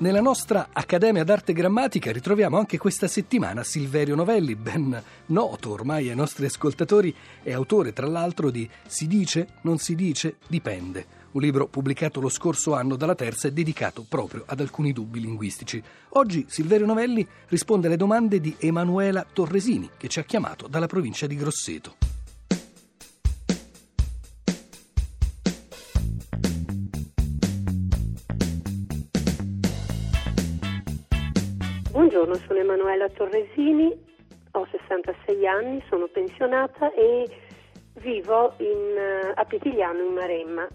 Nella nostra Accademia d'Arte Grammatica ritroviamo anche questa settimana Silverio Novelli, ben noto ormai ai nostri ascoltatori, e autore tra l'altro di Si dice, non si dice, dipende, un libro pubblicato lo scorso anno dalla Terza e dedicato proprio ad alcuni dubbi linguistici. Oggi Silverio Novelli risponde alle domande di Emanuela Torresini, che ci ha chiamato dalla provincia di Grosseto. Buongiorno, sono Emanuela Torresini, ho 66 anni, sono pensionata e vivo in, eh, a Pitigliano in Maremma.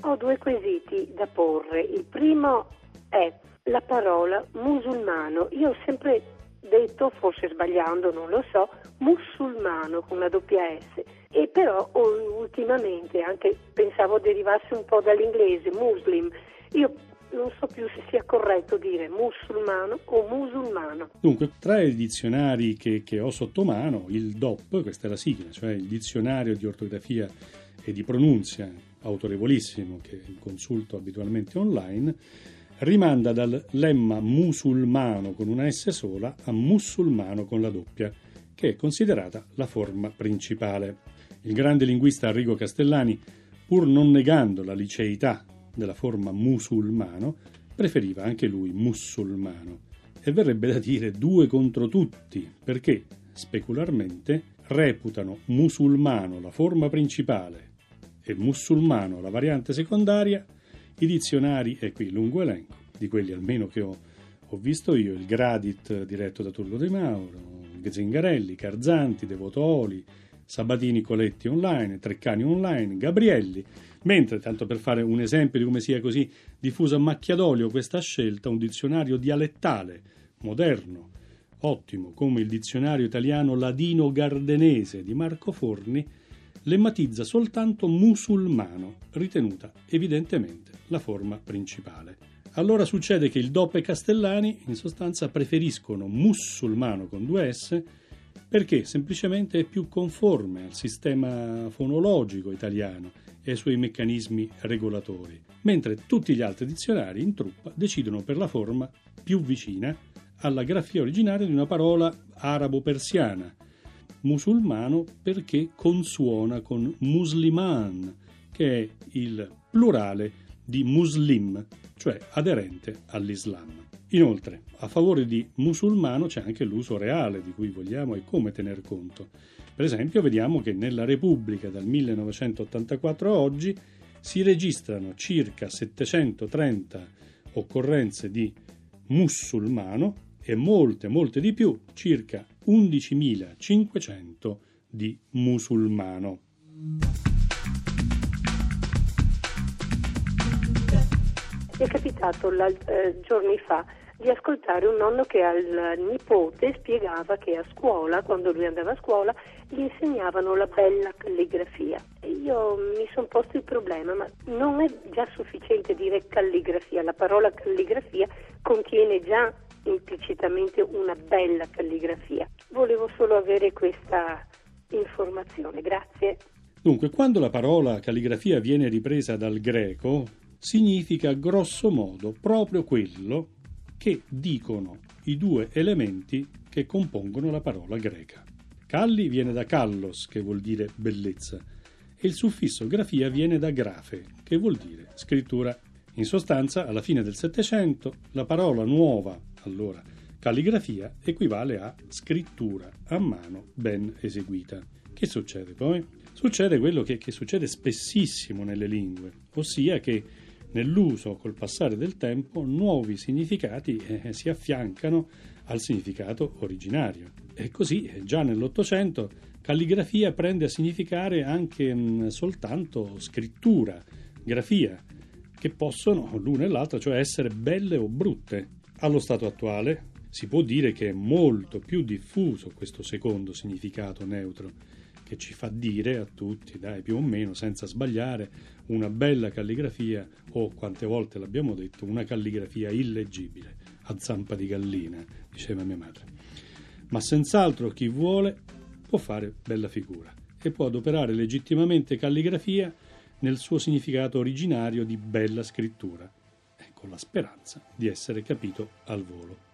Ho due quesiti da porre. Il primo è la parola musulmano. Io ho sempre detto, forse sbagliando, non lo so, musulmano con la doppia S. E però ultimamente anche pensavo derivasse un po' dall'inglese, muslim. Io non so più se sia corretto dire musulmano o musulmano. Dunque, tra i dizionari che, che ho sotto mano, il DOP, questa è la sigla, cioè il dizionario di ortografia e di pronunzia autorevolissimo che consulto abitualmente online, rimanda dal lemma musulmano con una S sola a musulmano con la doppia, che è considerata la forma principale. Il grande linguista Arrigo Castellani, pur non negando la liceità della forma musulmano, preferiva anche lui musulmano. E verrebbe da dire due contro tutti, perché specularmente reputano musulmano la forma principale e musulmano la variante secondaria i dizionari, e qui lungo elenco, di quelli almeno che ho, ho visto io, il Gradit diretto da Turlo De Mauro, Zingarelli, Carzanti, Devotoli, Sabatini Coletti online, Treccani online, Gabrielli, Mentre, tanto per fare un esempio di come sia così diffusa a macchia d'olio questa scelta, un dizionario dialettale, moderno, ottimo, come il dizionario italiano ladino-gardenese di Marco Forni, lemmatizza soltanto musulmano, ritenuta evidentemente la forma principale. Allora succede che il DOP e Castellani in sostanza preferiscono musulmano con due S perché semplicemente è più conforme al sistema fonologico italiano e ai suoi meccanismi regolatori, mentre tutti gli altri dizionari in truppa decidono per la forma più vicina alla grafia originaria di una parola arabo-persiana, musulmano perché consuona con musliman, che è il plurale di muslim, cioè aderente all'Islam. Inoltre, a favore di musulmano c'è anche l'uso reale di cui vogliamo e come tener conto. Per esempio, vediamo che nella Repubblica dal 1984 a oggi si registrano circa 730 occorrenze di musulmano e molte, molte di più, circa 11.500 di musulmano. Mi è capitato eh, giorni fa di ascoltare un nonno che al nipote spiegava che a scuola, quando lui andava a scuola, gli insegnavano la bella calligrafia. E io mi sono posto il problema, ma non è già sufficiente dire calligrafia, la parola calligrafia contiene già implicitamente una bella calligrafia. Volevo solo avere questa informazione, grazie. Dunque, quando la parola calligrafia viene ripresa dal greco, significa grosso modo proprio quello che dicono i due elementi che compongono la parola greca. Calli viene da callos, che vuol dire bellezza, e il suffisso grafia viene da grafe, che vuol dire scrittura. In sostanza, alla fine del Settecento, la parola nuova, allora calligrafia, equivale a scrittura a mano ben eseguita. Che succede poi? Succede quello che, che succede spessissimo nelle lingue, ossia che nell'uso col passare del tempo nuovi significati eh, si affiancano al significato originario. E così eh, già nell'Ottocento calligrafia prende a significare anche mh, mm, soltanto scrittura, grafia, che possono l'una e l'altra cioè essere belle o brutte. Allo stato attuale si può dire che è molto più diffuso questo secondo significato neutro che ci fa dire a tutti, dai, più o meno, senza sbagliare, una bella calligrafia o, quante volte l'abbiamo detto, una calligrafia illeggibile, a zampa di gallina, diceva mia madre. Ma senz'altro chi vuole può fare bella figura e può adoperare legittimamente calligrafia nel suo significato originario di bella scrittura con la speranza di essere capito al volo.